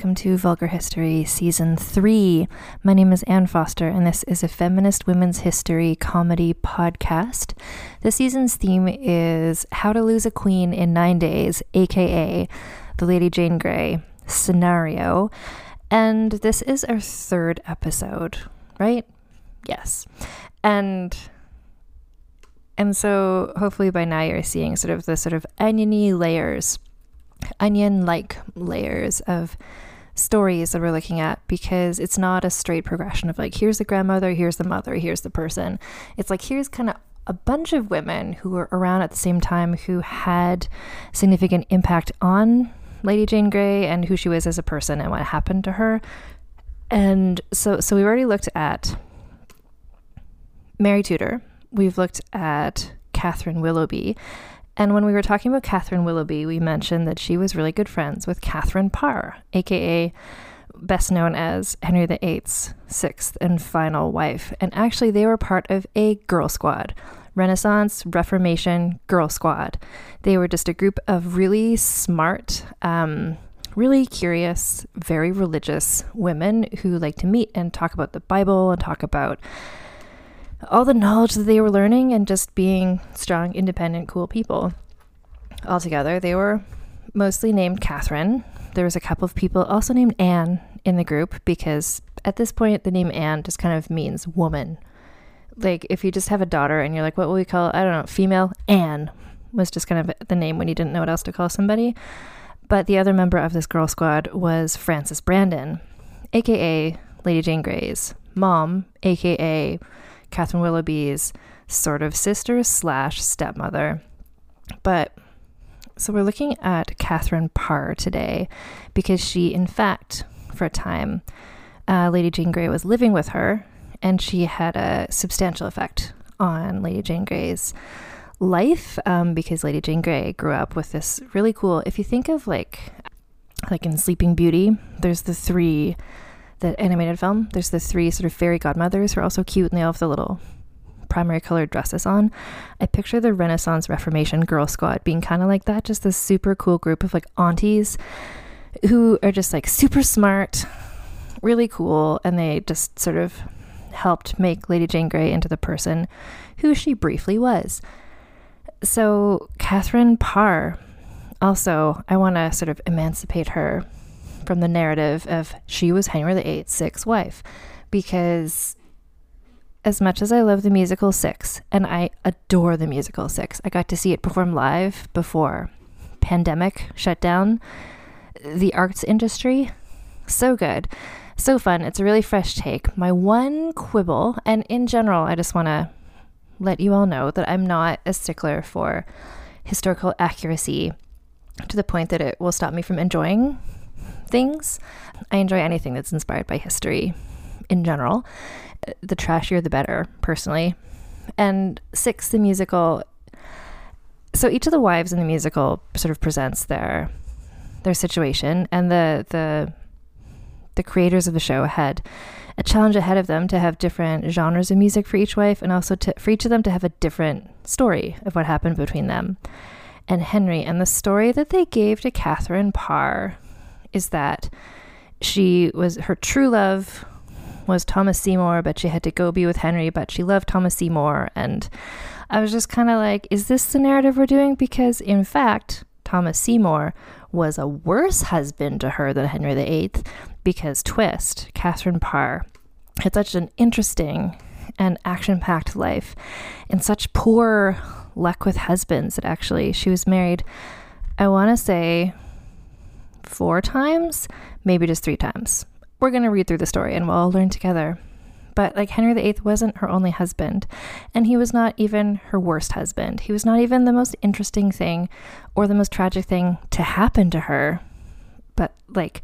Welcome to Vulgar History Season 3. My name is Ann Foster, and this is a feminist women's history comedy podcast. This season's theme is How to Lose a Queen in Nine Days, aka the Lady Jane Grey scenario. And this is our third episode, right? Yes. And and so hopefully by now you're seeing sort of the sort of oniony layers onion like layers of stories that we're looking at because it's not a straight progression of like, here's the grandmother, here's the mother, here's the person. It's like, here's kind of a bunch of women who were around at the same time who had significant impact on Lady Jane Grey and who she was as a person and what happened to her. And so so we've already looked at Mary Tudor. We've looked at Catherine Willoughby. And when we were talking about Catherine Willoughby, we mentioned that she was really good friends with Catherine Parr, aka best known as Henry VIII's sixth and final wife. And actually, they were part of a girl squad. Renaissance, Reformation, Girl Squad. They were just a group of really smart, um, really curious, very religious women who like to meet and talk about the Bible and talk about all the knowledge that they were learning and just being strong, independent, cool people. Altogether, they were mostly named Catherine. There was a couple of people also named Anne in the group because at this point, the name Anne just kind of means woman. Like, if you just have a daughter and you're like, what will we call, I don't know, female? Anne was just kind of the name when you didn't know what else to call somebody. But the other member of this girl squad was Frances Brandon, aka Lady Jane Grey's mom, aka Catherine Willoughby's sort of sister slash stepmother. But so we're looking at Catherine Parr today because she, in fact, for a time, uh, Lady Jane Grey was living with her, and she had a substantial effect on Lady Jane Grey's life um, because Lady Jane Grey grew up with this really cool. If you think of like, like in Sleeping Beauty, there's the three the animated film, there's the three sort of fairy godmothers who are also cute and they all have the little primary colored dresses on. I picture the Renaissance Reformation Girl Squad being kind of like that, just this super cool group of like aunties who are just like super smart, really cool, and they just sort of helped make Lady Jane Grey into the person who she briefly was. So, Catherine Parr, also, I want to sort of emancipate her from the narrative of she was Henry VIII's sixth wife because as much as I love the musical Six, and I adore the musical Six, I got to see it perform live before pandemic shut down the arts industry. So good. So fun. It's a really fresh take. My one quibble, and in general, I just want to let you all know that I'm not a stickler for historical accuracy to the point that it will stop me from enjoying things. I enjoy anything that's inspired by history in general. The trashier, the better, personally. And six, the musical. So each of the wives in the musical sort of presents their their situation, and the the the creators of the show had a challenge ahead of them to have different genres of music for each wife, and also to, for each of them to have a different story of what happened between them and Henry. And the story that they gave to Catherine Parr is that she was her true love was Thomas Seymour, but she had to go be with Henry, but she loved Thomas Seymour. And I was just kind of like, is this the narrative we're doing? Because in fact, Thomas Seymour was a worse husband to her than Henry VIII because Twist, Catherine Parr, had such an interesting and action packed life and such poor luck with husbands that actually she was married, I want to say four times, maybe just three times we're going to read through the story and we'll all learn together. But like Henry VIII wasn't her only husband, and he was not even her worst husband. He was not even the most interesting thing or the most tragic thing to happen to her. But like,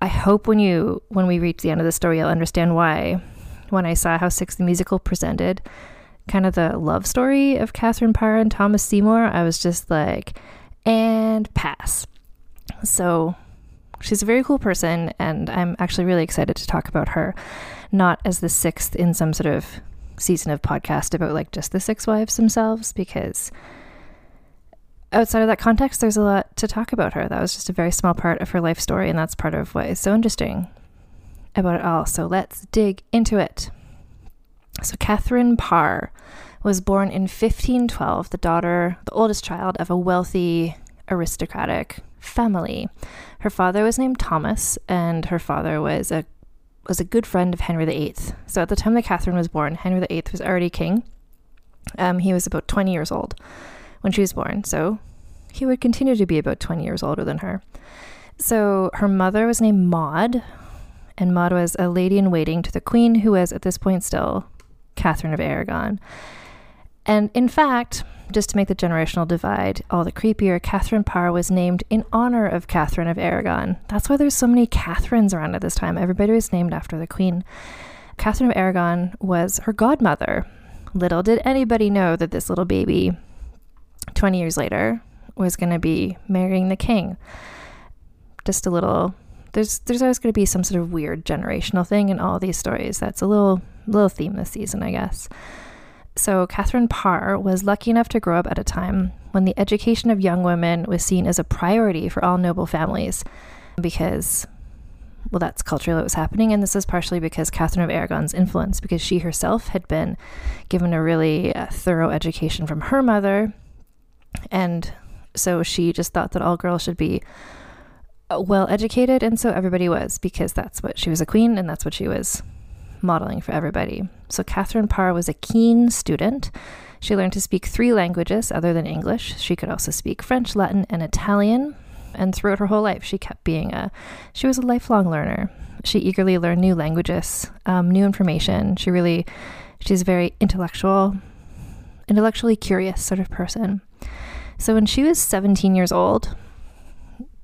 I hope when you when we reach the end of the story, you'll understand why. When I saw how Six the Musical presented kind of the love story of Catherine Parr and Thomas Seymour, I was just like, and pass. So She's a very cool person, and I'm actually really excited to talk about her, not as the sixth in some sort of season of podcast about like just the six wives themselves, because outside of that context, there's a lot to talk about her. That was just a very small part of her life story, and that's part of what is so interesting about it all. So let's dig into it. So, Catherine Parr was born in 1512, the daughter, the oldest child of a wealthy aristocratic family. Her father was named Thomas, and her father was a was a good friend of Henry VIII. So at the time that Catherine was born, Henry VIII was already king. Um, he was about 20 years old when she was born, so he would continue to be about 20 years older than her. So her mother was named Maud, and Maud was a lady in waiting to the queen, who was at this point still Catherine of Aragon. And in fact, just to make the generational divide all the creepier, Catherine Parr was named in honor of Catherine of Aragon. That's why there's so many Catherines around at this time. Everybody was named after the queen. Catherine of Aragon was her godmother. Little did anybody know that this little baby, 20 years later, was going to be marrying the king. Just a little there's there's always going to be some sort of weird generational thing in all these stories. That's a little little theme this season, I guess. So, Catherine Parr was lucky enough to grow up at a time when the education of young women was seen as a priority for all noble families because, well, that's culturally what was happening. And this is partially because Catherine of Aragon's influence, because she herself had been given a really uh, thorough education from her mother. And so she just thought that all girls should be uh, well educated. And so everybody was, because that's what she was a queen and that's what she was modeling for everybody. So, Catherine Parr was a keen student. She learned to speak three languages other than English. She could also speak French, Latin, and Italian. And throughout her whole life, she kept being a, she was a lifelong learner. She eagerly learned new languages, um, new information. She really, she's a very intellectual, intellectually curious sort of person. So when she was 17 years old,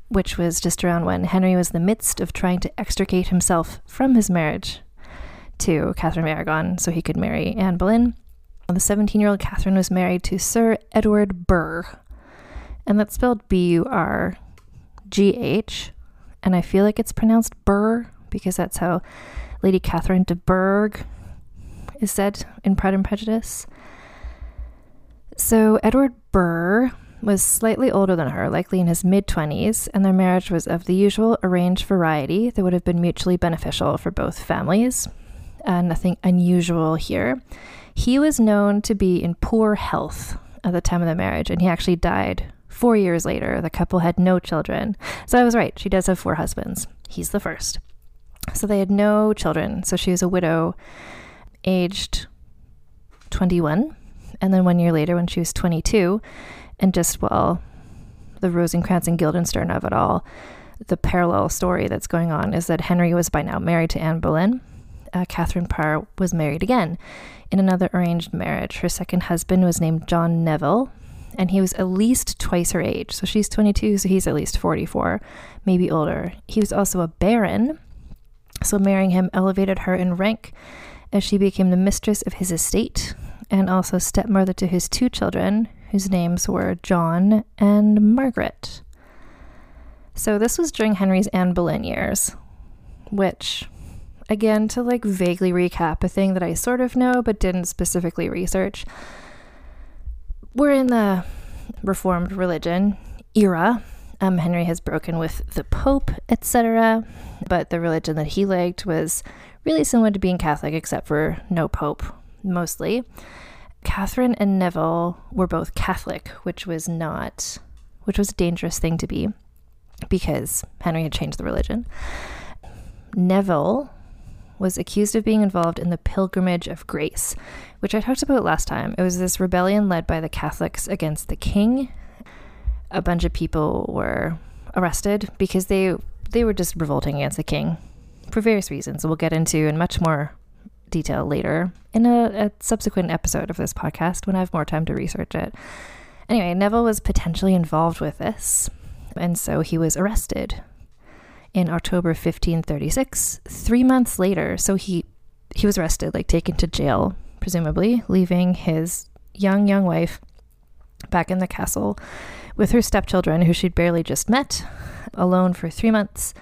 which was just around when Henry was in the midst of trying to extricate himself from his marriage to Catherine of Aragon so he could marry Anne Boleyn. The 17 year old Catherine was married to Sir Edward Burgh, and that's spelled B U R G H, and I feel like it's pronounced Burr because that's how Lady Catherine de Bourgh is said in Pride and Prejudice. So Edward Burgh was slightly older than her, likely in his mid 20s, and their marriage was of the usual arranged variety that would have been mutually beneficial for both families uh, nothing unusual here. He was known to be in poor health at the time of the marriage, and he actually died Four years later, the couple had no children. So I was right. She does have four husbands. He's the first. So they had no children. So she was a widow, aged 21. And then one year later, when she was 22, and just, well, the Rosencrantz and Guildenstern of it all, the parallel story that's going on is that Henry was by now married to Anne Boleyn. Uh, Catherine Parr was married again in another arranged marriage. Her second husband was named John Neville, and he was at least twice her age. So she's 22, so he's at least 44, maybe older. He was also a baron, so marrying him elevated her in rank as she became the mistress of his estate and also stepmother to his two children, whose names were John and Margaret. So this was during Henry's Anne Boleyn years, which, again, to like vaguely recap a thing that I sort of know but didn't specifically research, we're in the Reformed religion era. Um, Henry has broken with the Pope, etc. But the religion that he liked was really similar to being Catholic, except for no Pope, mostly. Catherine and Neville were both Catholic, which was not, which was a dangerous thing to be because Henry had changed the religion. Neville was accused of being involved in the Pilgrimage of Grace, which I talked about last time. It was this rebellion led by the Catholics against the king. A bunch of people were arrested because they they were just revolting against the king for various reasons. We'll get into in much more detail later in a, a subsequent episode of this podcast when I have more time to research it. Anyway, Neville was potentially involved with this, and so he was arrested in October 1536. Three months later, so he he was arrested, like taken to jail, presumably, leaving his young young wife back in the castle with her stepchildren, who she'd barely just met, alone for three months.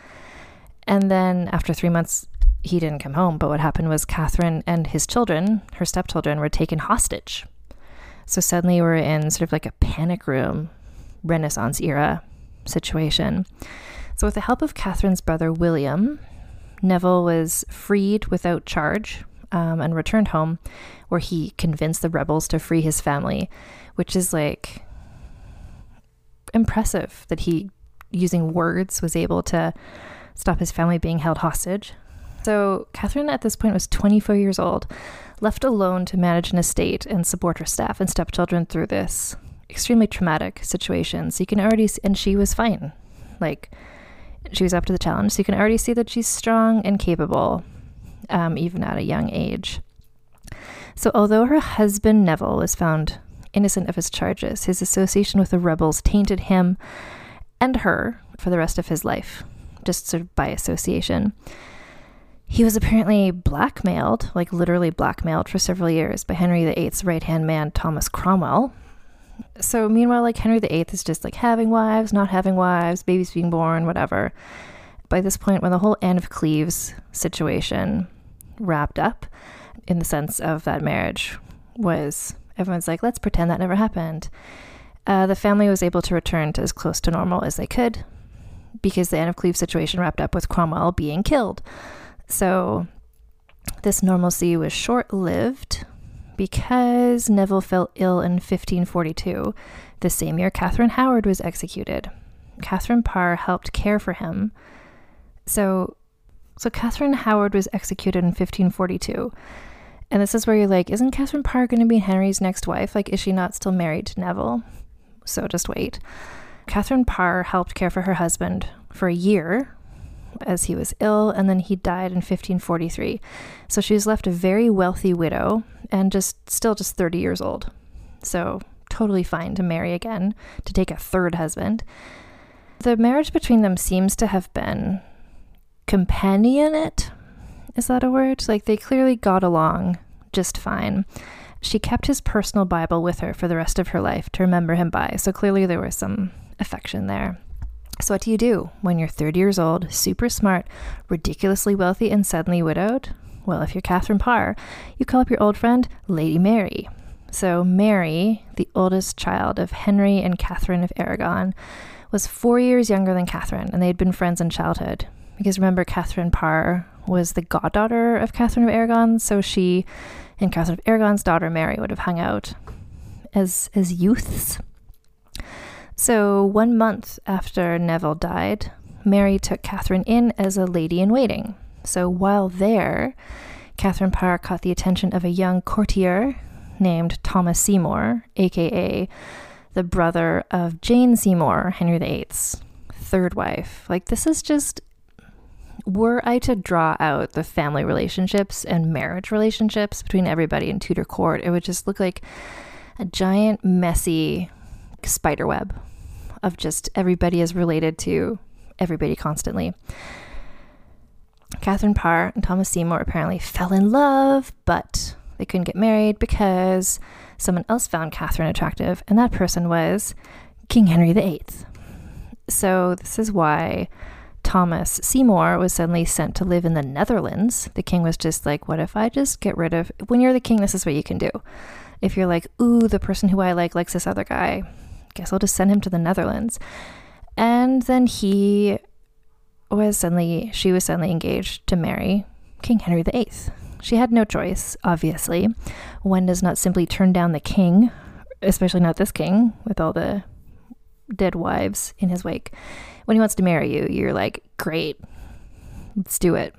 And then after three months, he didn't come home. But what happened was Catherine and his children, her stepchildren, were taken hostage. So suddenly we're in sort of like a panic room, Renaissance era situation. So, with the help of Catherine's brother William, Neville was freed without charge um, and returned home, where he convinced the rebels to free his family, which is like impressive that he, using words, was able to stop his family being held hostage. So, Catherine at this point was 24 years old, left alone to manage an estate and support her staff and stepchildren through this extremely traumatic situation. So, you can already, see, and she was fine. Like, she was up to the challenge. So, you can already see that she's strong and capable, um, even at a young age. So, although her husband Neville was found innocent of his charges, his association with the rebels tainted him and her for the rest of his life, just sort of by association. He was apparently blackmailed, like literally blackmailed for several years by Henry VIII's right hand man, Thomas Cromwell. So, meanwhile, like Henry VIII is just like having wives, not having wives, babies being born, whatever. By this point, when the whole Anne of Cleves situation wrapped up, in the sense of that marriage, was everyone's like, let's pretend that never happened. Uh, the family was able to return to as close to normal as they could because the Anne of Cleves situation wrapped up with Cromwell being killed. So this normalcy was short lived because Neville fell ill in 1542, the same year Catherine Howard was executed. Catherine Parr helped care for him. So, so Catherine Howard was executed in 1542. And this is where you're like, isn't Catherine Parr going to be Henry's next wife? Like, is she not still married to Neville? So just wait. Catherine Parr helped care for her husband for a year as he was ill, and then he died in 1543. So she was left a very wealthy widow and just still just 30 years old. So totally fine to marry again, to take a third husband. The marriage between them seems to have been companionate. Is that a word? Like they clearly got along just fine. She kept his personal Bible with her for the rest of her life to remember him by, so clearly there was some affection there. So, what do you do when you're 30 years old, super smart, ridiculously wealthy, and suddenly widowed? Well, if you're Catherine Parr, you call up your old friend, Lady Mary. So, Mary, the oldest child of Henry and Catherine of Aragon, was four years younger than Catherine, and they had been friends in childhood. Because remember, Catherine Parr was the goddaughter of Catherine of Aragon, so she and Catherine of Aragon's daughter Mary would have hung out as as youths. So, one month after Neville died, Mary took Catherine in as a lady in waiting. So, while there, Catherine Parr caught the attention of a young courtier named Thomas Seymour, aka the brother of Jane Seymour, Henry VIII's third wife. Like, this is just. Were I to draw out the family relationships and marriage relationships between everybody in Tudor court, it would just look like a giant, messy spider web of just everybody is related to everybody constantly. Catherine Parr and Thomas Seymour apparently fell in love, but they couldn't get married because someone else found Catherine attractive, and that person was King Henry VIII. So, this is why Thomas Seymour was suddenly sent to live in the Netherlands. The king was just like, What if I just get rid of. When you're the king, this is what you can do. If you're like, Ooh, the person who I like likes this other guy, guess I'll just send him to the Netherlands. And then he was suddenly, she was suddenly engaged to marry King Henry VIII. She had no choice, obviously. One does not simply turn down the king, especially not this king with all the dead wives in his wake. When he wants to marry you, you're like, great, let's do it.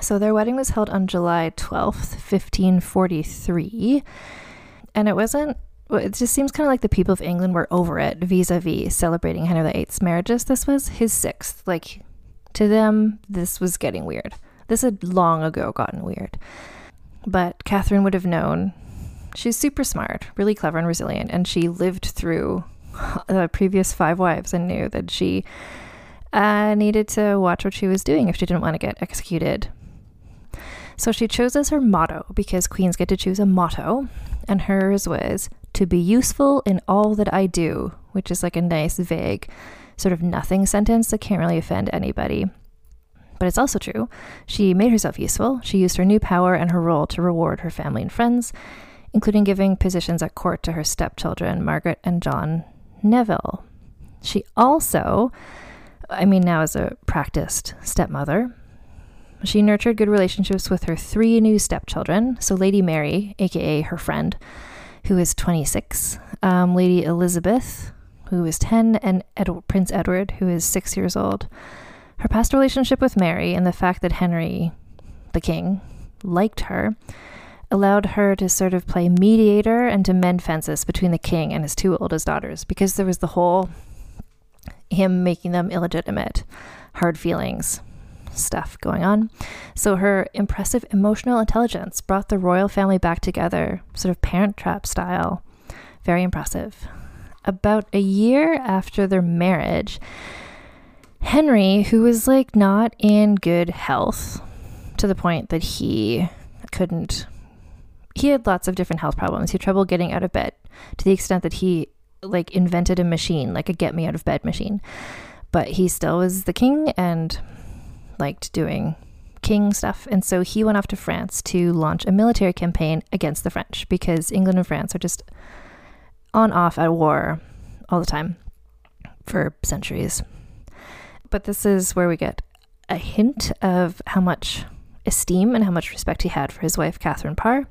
So their wedding was held on July 12th, 1543. And it wasn't it just seems kind of like the people of England were over it vis a vis celebrating Henry VIII's marriages. This was his sixth. Like, to them, this was getting weird. This had long ago gotten weird. But Catherine would have known. She's super smart, really clever and resilient, and she lived through the previous five wives and knew that she uh, needed to watch what she was doing if she didn't want to get executed. So she chose as her motto because queens get to choose a motto, and hers was to be useful in all that I do, which is like a nice, vague, sort of nothing sentence that can't really offend anybody. But it's also true. She made herself useful. She used her new power and her role to reward her family and friends, including giving positions at court to her stepchildren, Margaret and John Neville. She also, I mean, now as a practiced stepmother, she nurtured good relationships with her three new stepchildren. So, Lady Mary, aka her friend, who is 26, um, Lady Elizabeth, who is 10, and Prince Edward, who is six years old. Her past relationship with Mary and the fact that Henry, the king, liked her allowed her to sort of play mediator and to mend fences between the king and his two oldest daughters because there was the whole him making them illegitimate, hard feelings stuff going on. So her impressive emotional intelligence brought the royal family back together, sort of parent trap style. Very impressive. About a year after their marriage, Henry, who was like not in good health to the point that he couldn't, he had lots of different health problems. He had trouble getting out of bed to the extent that he like invented a machine, like a get me out of bed machine. But he still was the king and liked doing king stuff. And so he went off to France to launch a military campaign against the French because England and France are just on off at war all the time for centuries. But this is where we get a hint of how much esteem and how much respect he had for his wife, Catherine Parr,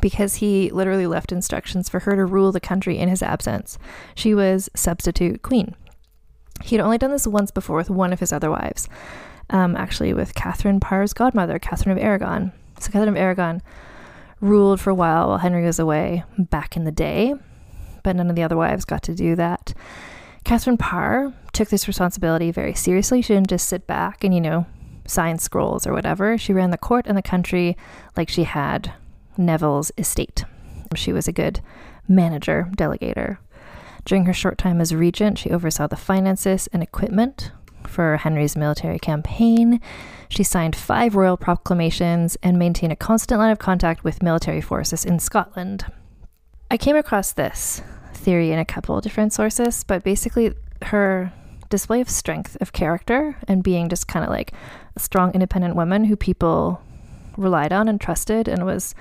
because he literally left instructions for her to rule the country in his absence. She was substitute queen. He'd only done this once before with one of his other wives, um, actually with Catherine Parr's godmother, Catherine of Aragon. So Catherine of Aragon ruled for a while while Henry was away back in the day, but none of the other wives got to do that. Catherine Parr took this responsibility very seriously. She didn't just sit back and, you know, sign scrolls or whatever. She ran the court and the country like she had Neville's estate. She was a good manager, delegator. During her short time as regent, she oversaw the finances and equipment for Henry's military campaign. She signed five royal proclamations and maintained a constant line of contact with military forces in Scotland. I came across this theory in a couple different sources, but basically, her display of strength of character and being just kind of like a strong, independent woman who people relied on and trusted and was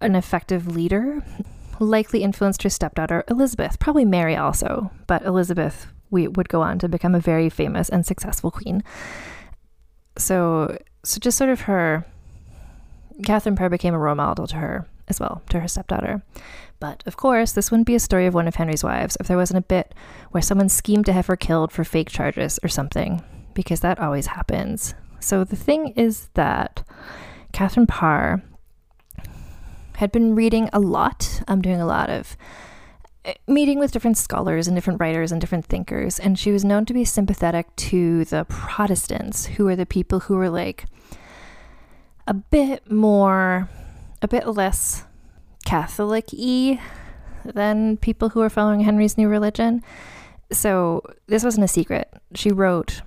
an effective leader likely influenced her stepdaughter Elizabeth, probably Mary also, but Elizabeth we would go on to become a very famous and successful queen. So, so just sort of her Catherine Parr became a role model to her as well, to her stepdaughter. But of course, this wouldn't be a story of one of Henry's wives if there wasn't a bit where someone schemed to have her killed for fake charges or something, because that always happens. So the thing is that Catherine Parr had been reading a lot. I'm doing a lot of Uh, meeting with different scholars and different writers and different thinkers, and she was known to be sympathetic to the Protestants, who were the people who were like a bit more, a bit less Catholic y than people who are following Henry's new religion. So this wasn't a secret. She wrote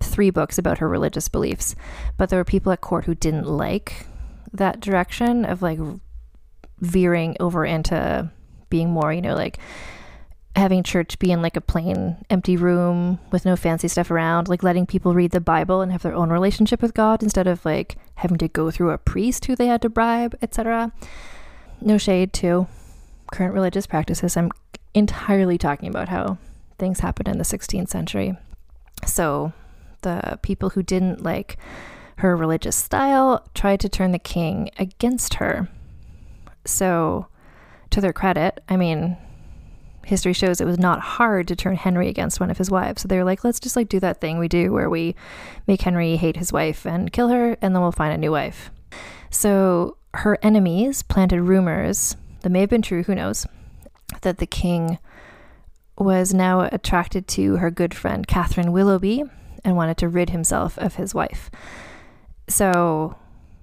three books about her religious beliefs, but there were people at court who didn't like that direction of like veering over into being more, you know, like having church be in like a plain empty room with no fancy stuff around, like letting people read the Bible and have their own relationship with God instead of like having to go through a priest who they had to bribe, etc. No shade to current religious practices. I'm entirely talking about how things happened in the 16th century. So the people who didn't like her religious style tried to turn the king against her. So, to their credit, I mean, history shows it was not hard to turn Henry against one of his wives. So they were like, let's just like do that thing we do where we make Henry hate his wife and kill her, and then we'll find a new wife. So her enemies planted rumors that may have been true, who knows, that the king was now attracted to her good friend Catherine Willoughby and wanted to rid himself of his wife. So,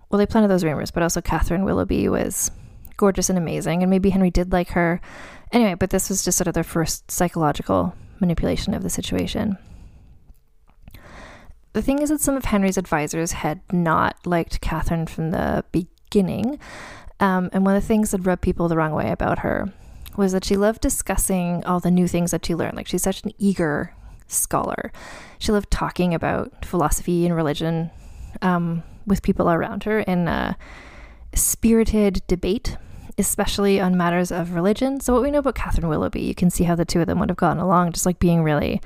well, they planted those rumors, but also Catherine Willoughby was gorgeous and amazing, and maybe Henry did like her. Anyway, but this was just sort of their first psychological manipulation of the situation. The thing is that some of Henry's advisors had not liked Catherine from the beginning, um, and one of the things that rubbed people the wrong way about her was that she loved discussing all the new things that she learned. Like she's such an eager scholar. She loved talking about philosophy and religion um, with people around her in a spirited debate, especially on matters of religion. So, what we know about Catherine Willoughby, you can see how the two of them would have gotten along, just like being really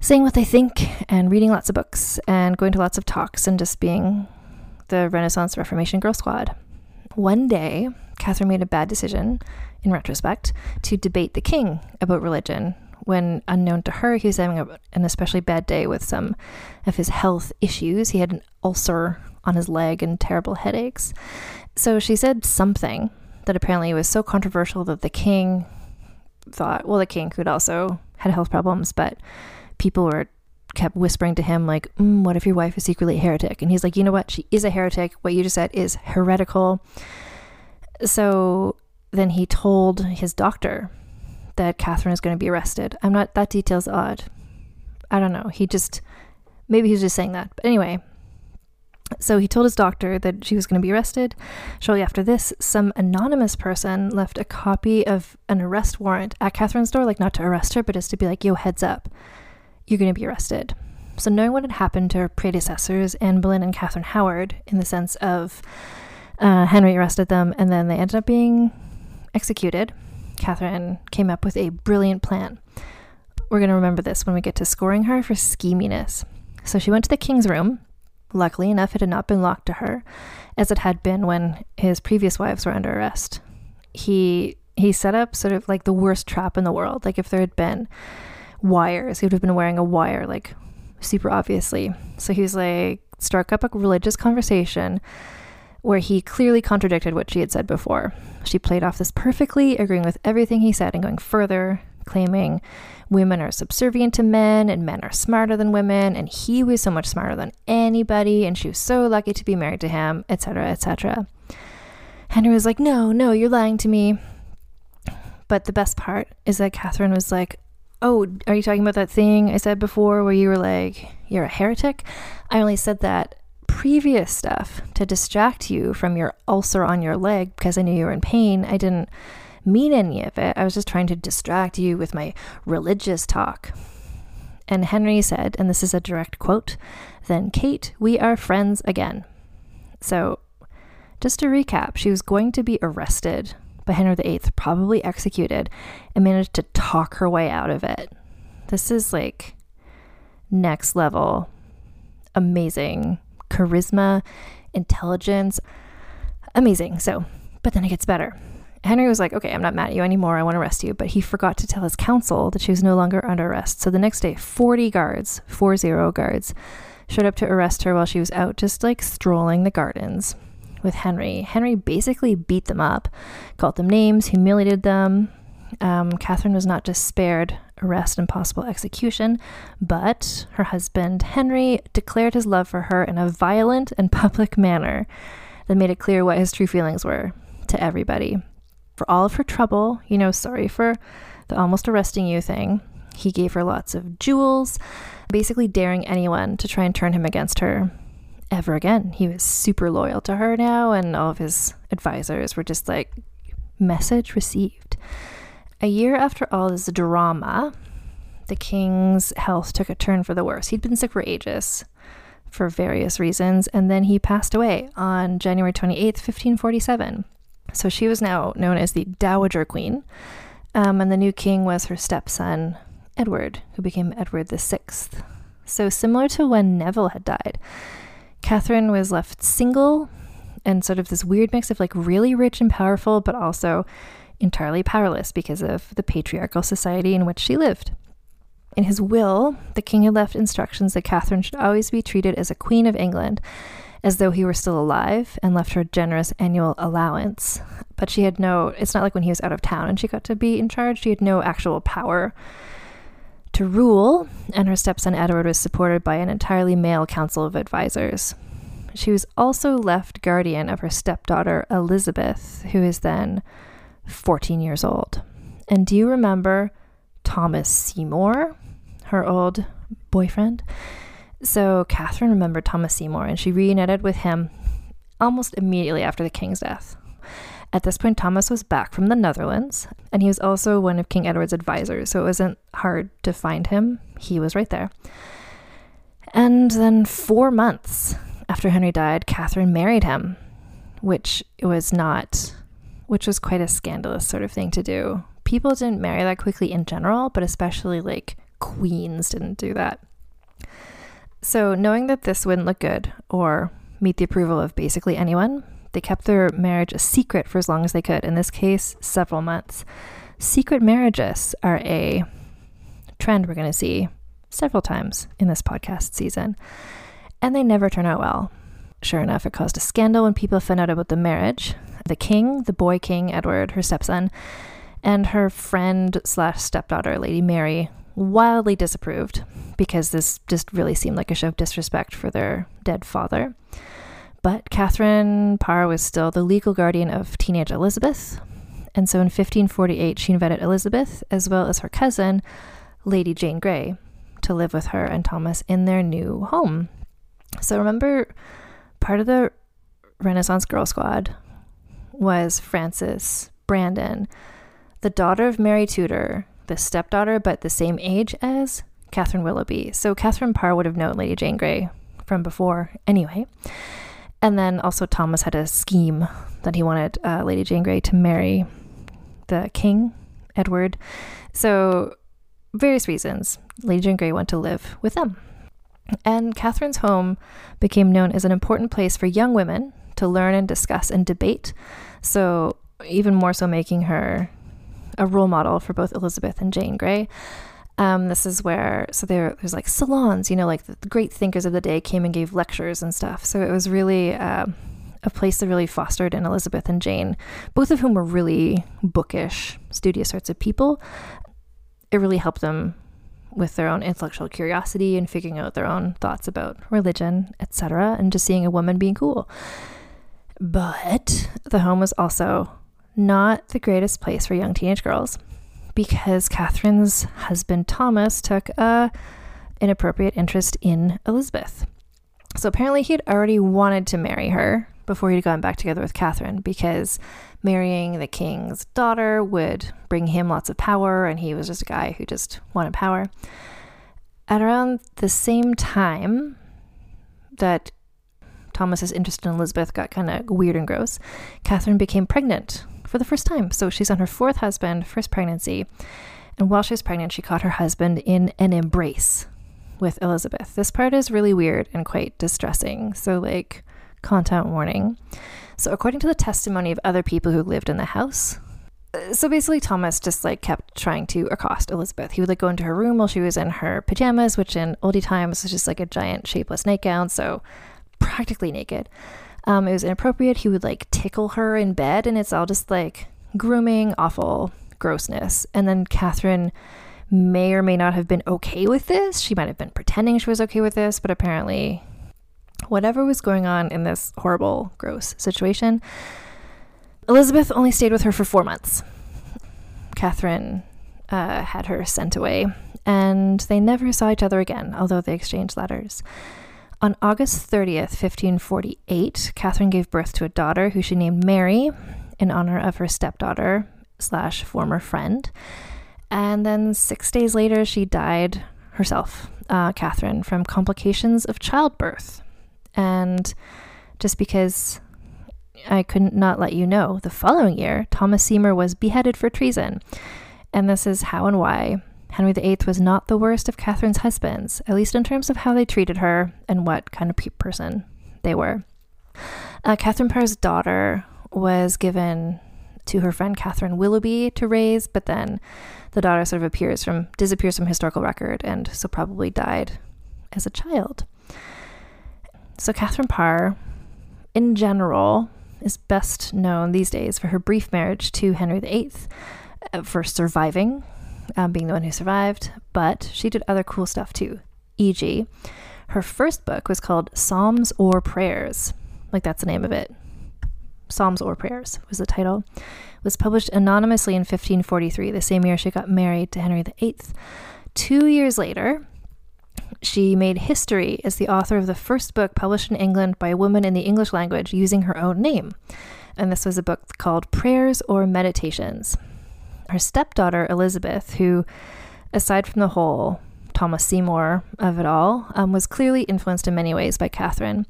saying what they think and reading lots of books and going to lots of talks and just being the Renaissance Reformation Girl Squad. One day, Catherine made a bad decision, in retrospect, to debate the king about religion when, unknown to her, he was having a, an especially bad day with some of his health issues. He had an ulcer on his leg and terrible headaches. So she said something that apparently was so controversial that the king thought, well, the king could also had health problems, but people were kept whispering to him like, mm, "What if your wife is secretly a heretic?" And he's like, "You know what? She is a heretic. What you just said is heretical." So then he told his doctor that Catherine is going to be arrested. I'm not, that detail's odd. I don't know. He just, maybe he was just saying that. But anyway, so he told his doctor that she was going to be arrested. Shortly after this, some anonymous person left a copy of an arrest warrant at Catherine's door, like not to arrest her, but just to be like, yo, heads up, you're going to be arrested. So, knowing what had happened to her predecessors, Anne Boleyn and Catherine Howard, in the sense of uh, Henry arrested them and then they ended up being executed, Catherine came up with a brilliant plan. We're going to remember this when we get to scoring her for scheminess. So she went to the king's room. Luckily enough, it had not been locked to her, as it had been when his previous wives were under arrest. He he set up sort of like the worst trap in the world. Like if there had been wires, he would have been wearing a wire, like super obviously. So he was like struck up a religious conversation where he clearly contradicted what she had said before. She played off this perfectly, agreeing with everything he said and going further, claiming women are subservient to men and men are smarter than women, and he was so much smarter than anybody, and she was so lucky to be married to him, etc., etc. Henry was like, No, no, you're lying to me. But the best part is that Catherine was like, Oh, are you talking about that thing I said before where you were like, You're a heretic? I only said that previous stuff to distract you from your ulcer on your leg because I knew you were in pain. I didn't mean any of it. I was just trying to distract you with my religious talk. And Henry said, and this is a direct quote, then Kate, we are friends again. So, just to recap, she was going to be arrested by Henry VIII, probably executed, and managed to talk her way out of it. This is like next level amazing charisma, intelligence. Amazing. So, but then it gets better. Henry was like, okay, I'm not mad at you anymore. I want to arrest you. But he forgot to tell his council that she was no longer under arrest. So the next day, 40 guards, 40 guards, showed up to arrest her while she was out just like strolling the gardens with Henry. Henry basically beat them up, called them names, humiliated them. Um, Catherine was not just spared arrest and possible execution, but her husband Henry declared his love for her in a violent and public manner that made it clear what his true feelings were to everybody. For all of her trouble, you know, sorry for the almost arresting you thing, he gave her lots of jewels, basically daring anyone to try and turn him against her ever again. He was super loyal to her now, and all of his advisors were just like, message received. A year after all this drama, the king's health took a turn for the worse. He'd been sick for ages for various reasons, and then he passed away on January 28th, 1547. So she was now known as the Dowager Queen, um, and the new king was her stepson, Edward, who became Edward VI. So similar to when Neville had died, Catherine was left single and sort of this weird mix of like really rich and powerful, but also entirely powerless because of the patriarchal society in which she lived. In his will, the king had left instructions that Catherine should always be treated as a queen of England, as though he were still alive, and left her a generous annual allowance. But she had no, it's not like when he was out of town and she got to be in charge, she had no actual power to rule, and her stepson Edward was supported by an entirely male council of advisors. She was also left guardian of her stepdaughter Elizabeth, who is then 14 years old. And do you remember Thomas Seymour, her old boyfriend? So Catherine remembered Thomas Seymour and she reunited with him almost immediately after the king's death. At this point, Thomas was back from the Netherlands, and he was also one of King Edward's advisors, so it wasn't hard to find him. He was right there. And then, four months after Henry died, Catherine married him, which was not which was quite a scandalous sort of thing to do. People didn't marry that quickly in general, but especially like queens didn't do that. So, knowing that this wouldn't look good or meet the approval of basically anyone, they kept their marriage a secret for as long as they could, in this case, several months. Secret marriages are a trend we're going to see several times in this podcast season, and they never turn out well. Sure enough, it caused a scandal when people found out about the marriage, the king, the boy king, Edward, her stepson, and her friend slash stepdaughter, Lady Mary, wildly disapproved because this just really seemed like a show of disrespect for their dead father. But Catherine Parr was still the legal guardian of teenage Elizabeth, and so in 1548 she invited Elizabeth, as well as her cousin, Lady Jane Grey, to live with her and Thomas in their new home. So remember, part of the Renaissance Girl Squad was Frances Brandon, the daughter of Mary Tudor, the stepdaughter, but the same age as Catherine Willoughby. So Catherine Parr would have known Lady Jane Grey from before anyway. And then also Thomas had a scheme that he wanted uh, Lady Jane Grey to marry the king, Edward. So various reasons, Lady Jane Grey went to live with them. And Catherine's home became known as an important place for young women to learn and discuss and debate so, even more so, making her a role model for both Elizabeth and Jane Grey. Um, this is where, so there, there's like salons, you know, like the, the, great thinkers of the day came and gave lectures and stuff. So it was really uh, a place that really fostered in Elizabeth and Jane, both of whom were really bookish, studious sorts of people. It really helped them with their own intellectual curiosity and figuring out their own thoughts about religion, etc., and just seeing a woman being cool. But the home was also not the greatest place for young teenage girls because Catherine's husband Thomas took a inappropriate interest in Elizabeth. So apparently he'd already wanted to marry her before he'd gone back together with Catherine because marrying the king's daughter would bring him lots of power and he was just a guy who just wanted power. At around the same time that Thomas's interest in Elizabeth got kind of weird and gross, Catherine became pregnant for the first time. So she's on her fourth husband, first pregnancy. And while she was pregnant, she caught her husband in an embrace with Elizabeth. This part is really weird and quite distressing. So, like, content warning. So, according to the testimony of other people who lived in the house, uh, so basically Thomas just like kept trying to accost Elizabeth. He would like go into her room while she was in her pajamas, which in oldie times was just like a giant shapeless nightgown, so practically naked. Um, it was inappropriate. He would like tickle her in bed, and it's all just like grooming, awful grossness. And then Catherine may or may not have been okay with this. She might have been pretending she was okay with this, but apparently, whatever was going on in this horrible, gross situation, Elizabeth only stayed with her for four months. Catherine uh, had her sent away, and they never saw each other again, although they exchanged letters. On August 30th, 1548, Catherine gave birth to a daughter who she named Mary in honor of her stepdaughter slash former friend. And then six days later, she died herself, uh, Catherine, from complications of childbirth. And just because I couldn't not let you know, the following year, Thomas Seymour was beheaded for treason. And this is how and why Henry VIII was not the worst of Catherine's husbands, at least in terms of how they treated her and what kind of pe- person they were. Uh, Catherine Parr's daughter was given to her friend Catherine Willoughby to raise, but then the daughter sort of appears from disappears from historical record and so probably died as a child. So Catherine Parr, in general, is best known these days for her brief marriage to Henry VIII, uh, for surviving, um, being the one who survived, but she did other cool stuff too. E.g., her first book was called Psalms or Prayers. Like that's the name of it. Psalms or Prayers was the title. It was published anonymously in 1543, the same year she got married to Henry VIII. Two years later, she made history as the author of the first book published in England by a woman in the English language using her own name. And this was a book called Prayers or Meditations. Her stepdaughter, Elizabeth, who, aside from the whole Thomas Seymour of it all, um, was clearly influenced in many ways by Catherine.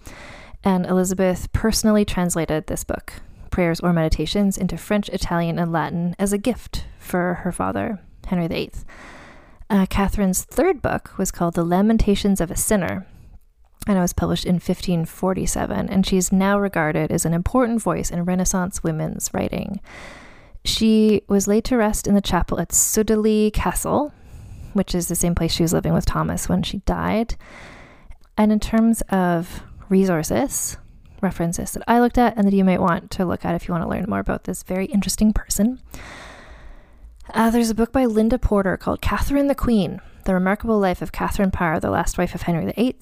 And Elizabeth personally translated this book, Prayers or Meditations, into French, Italian, and Latin as a gift for her father, Henry VIII. Uh, Catherine's third book was called The Lamentations of a Sinner, and it was published in 1547. And she's now regarded as an important voice in Renaissance women's writing. She was laid to rest in the chapel at Sudeley Castle, which is the same place she was living with Thomas when she died. And in terms of resources, references that I looked at and that you might want to look at if you want to learn more about this very interesting person, uh, there's a book by Linda Porter called Catherine the Queen The Remarkable Life of Catherine Parr, the last wife of Henry VIII.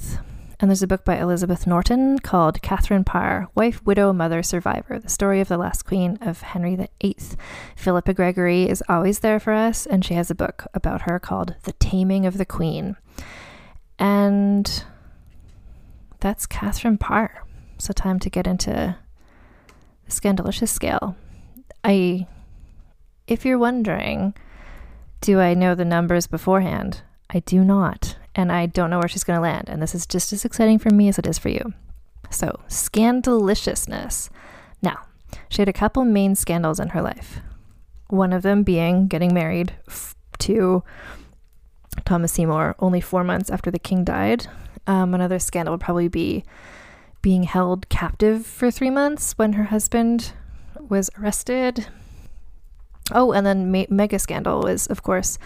And there's a book by Elizabeth Norton called Catherine Parr, Wife, Widow, Mother, Survivor The Story of the Last Queen of Henry VIII. Philippa Gregory is always there for us, and she has a book about her called The Taming of the Queen. And that's Catherine Parr. So, time to get into the Scandalicious scale. I if you're wondering, do I know the numbers beforehand? I do not. And I don't know where she's going to land. And this is just as exciting for me as it is for you. So, scandaliciousness. Now, she had a couple main scandals in her life. One of them being getting married to Thomas Seymour only four months after the king died. Um, another scandal would probably be being held captive for three months when her husband was arrested Oh, and then me- mega scandal is, of course,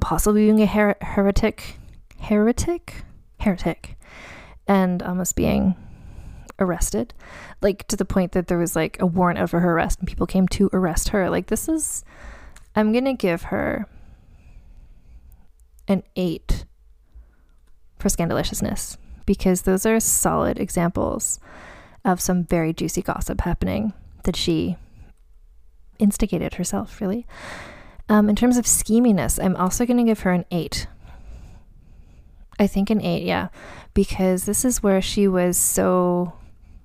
possibly being a her- heretic, heretic, heretic, and almost being arrested, like to the point that there was like a warrant out for her arrest and people came to arrest her. Like this is, I'm gonna give her an eight for scandaliciousness because those are solid examples of some very juicy gossip happening that she instigated herself, really. Um, in terms of scheminess, I'm also going to give her an eight. I think an eight, yeah, because this is where she was so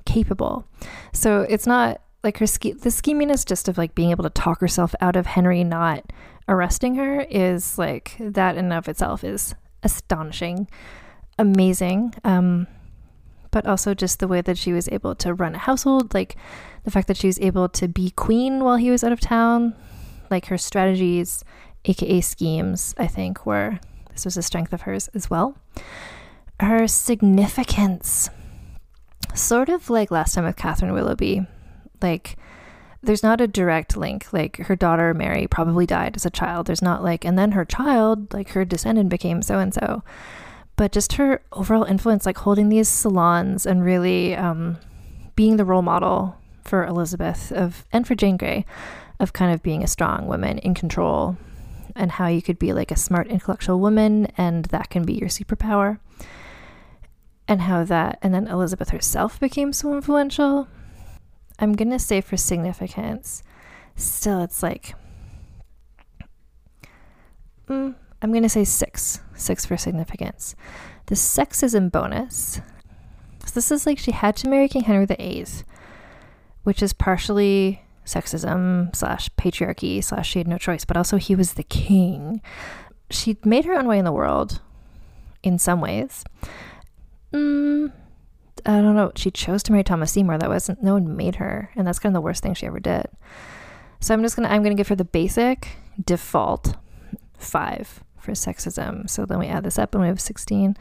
capable. So it's not like her ske- the scheminess just of like being able to talk herself out of Henry not arresting her is like that in and of itself is astonishing, amazing. Um, but also just the way that she was able to run a household, like the fact that she was able to be queen while he was out of town, like her strategies, aka schemes, I think were This was a strength of hers as well. Her significance, sort of like last time with Catherine Willoughby, like there's not a direct link. Like her daughter Mary probably died as a child. There's not like, and then her child, like her descendant became so and so. But just her overall influence, like holding these salons and really um, being the role model for Elizabeth of and for Jane Grey of kind of being a strong woman in control and how you could be like a smart intellectual woman and that can be your superpower and how that and then Elizabeth herself became so influential I'm going to say for significance, still it's like, mm, I'm going to say six. Six for significance. The sexism bonus. So this is like she had to marry King Henry VIII, which is partially sexism slash patriarchy slash she had no choice, but also he was the king. She made her own way in the world in some ways. Mm, I don't know. She chose to marry Thomas Seymour. That wasn't no one made her, and that's kind of the worst thing she ever did. So I'm just gonna I'm gonna give her the basic default five for sexism. So then we add this up and we have 16.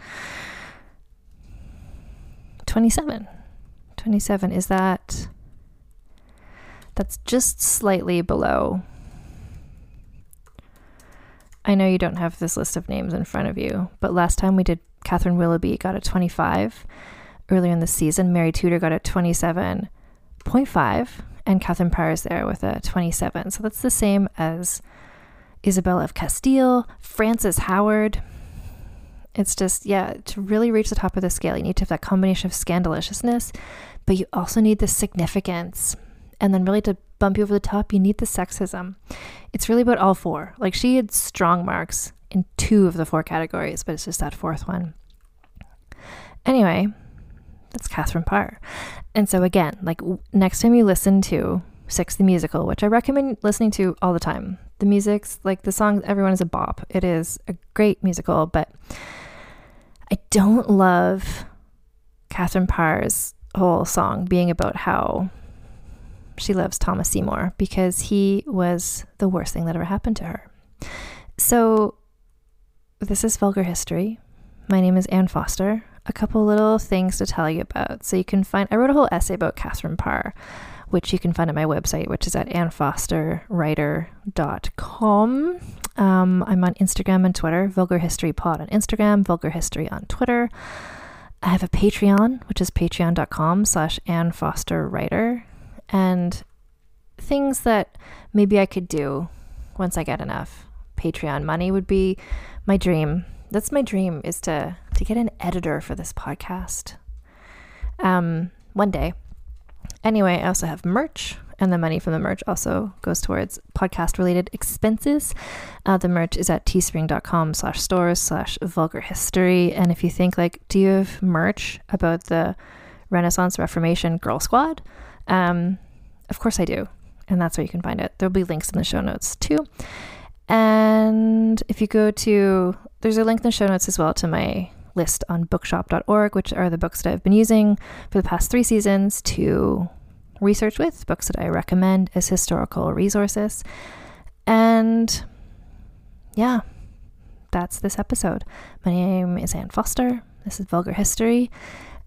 27. 27 is that that's just slightly below. I know you don't have this list of names in front of you, but last time we did Catherine Willoughby got a 25 earlier in the season. Mary Tudor got a 27.5, and Catherine is there with a 27. So that's the same as Isabella of Castile, Frances Howard. It's just, yeah, to really reach the top of the scale, you need to have that combination of scandaliciousness, but you also need the significance. And then, really, to bump you over the top, you need the sexism. It's really about all four. Like, she had strong marks in two of the four categories, but it's just that fourth one. Anyway, that's Catherine Parr. And so again, like next time you listen to Six the Musical, which I recommend listening to all the time. The music's like the song everyone is a bop. It is a great musical, but I don't love Catherine Parr's whole song being about how she loves Thomas Seymour because he was the worst thing that ever happened to her. So this is vulgar history. My name is Ann Foster a couple little things to tell you about. So you can find, I wrote a whole essay about Catherine Parr, which you can find at my website, which is at annfosterwriter.com. Um, I'm on Instagram and Twitter, Vulgar History Pod on Instagram, Vulgar History on Twitter. I have a Patreon, which is patreon.com slash Ann Foster Writer. And things that maybe I could do once I get enough Patreon money would be my dream that's my dream is to to get an editor for this podcast. Um, one day. Anyway, I also have merch, and the money from the merch also goes towards podcast related expenses. Uh, the merch is at teespring.com slash stores slash vulgar history. And if you think like, do you have merch about the Renaissance Reformation Girl Squad? Um, of course I do. And that's where you can find it. There'll be links in the show notes too. And if you go to, there's a link in the show notes as well to my list on bookshop.org, which are the books that I've been using for the past three seasons to research with, books that I recommend as historical resources. And yeah, that's this episode. My name is Ann Foster. This is Vulgar History.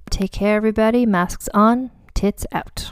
Take care, everybody. Masks on, tits out.